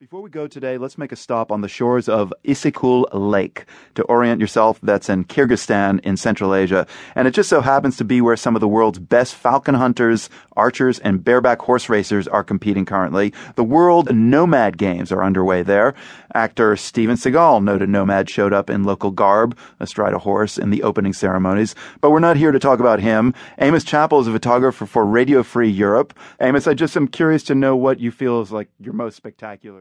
Before we go today, let's make a stop on the shores of Issyk-Kul Lake to orient yourself. That's in Kyrgyzstan in Central Asia. And it just so happens to be where some of the world's best falcon hunters, archers, and bareback horse racers are competing currently. The World Nomad Games are underway there. Actor Steven Seagal, noted nomad, showed up in local garb astride a horse in the opening ceremonies. But we're not here to talk about him. Amos Chapple is a photographer for Radio Free Europe. Amos, I just am curious to know what you feel is like your most spectacular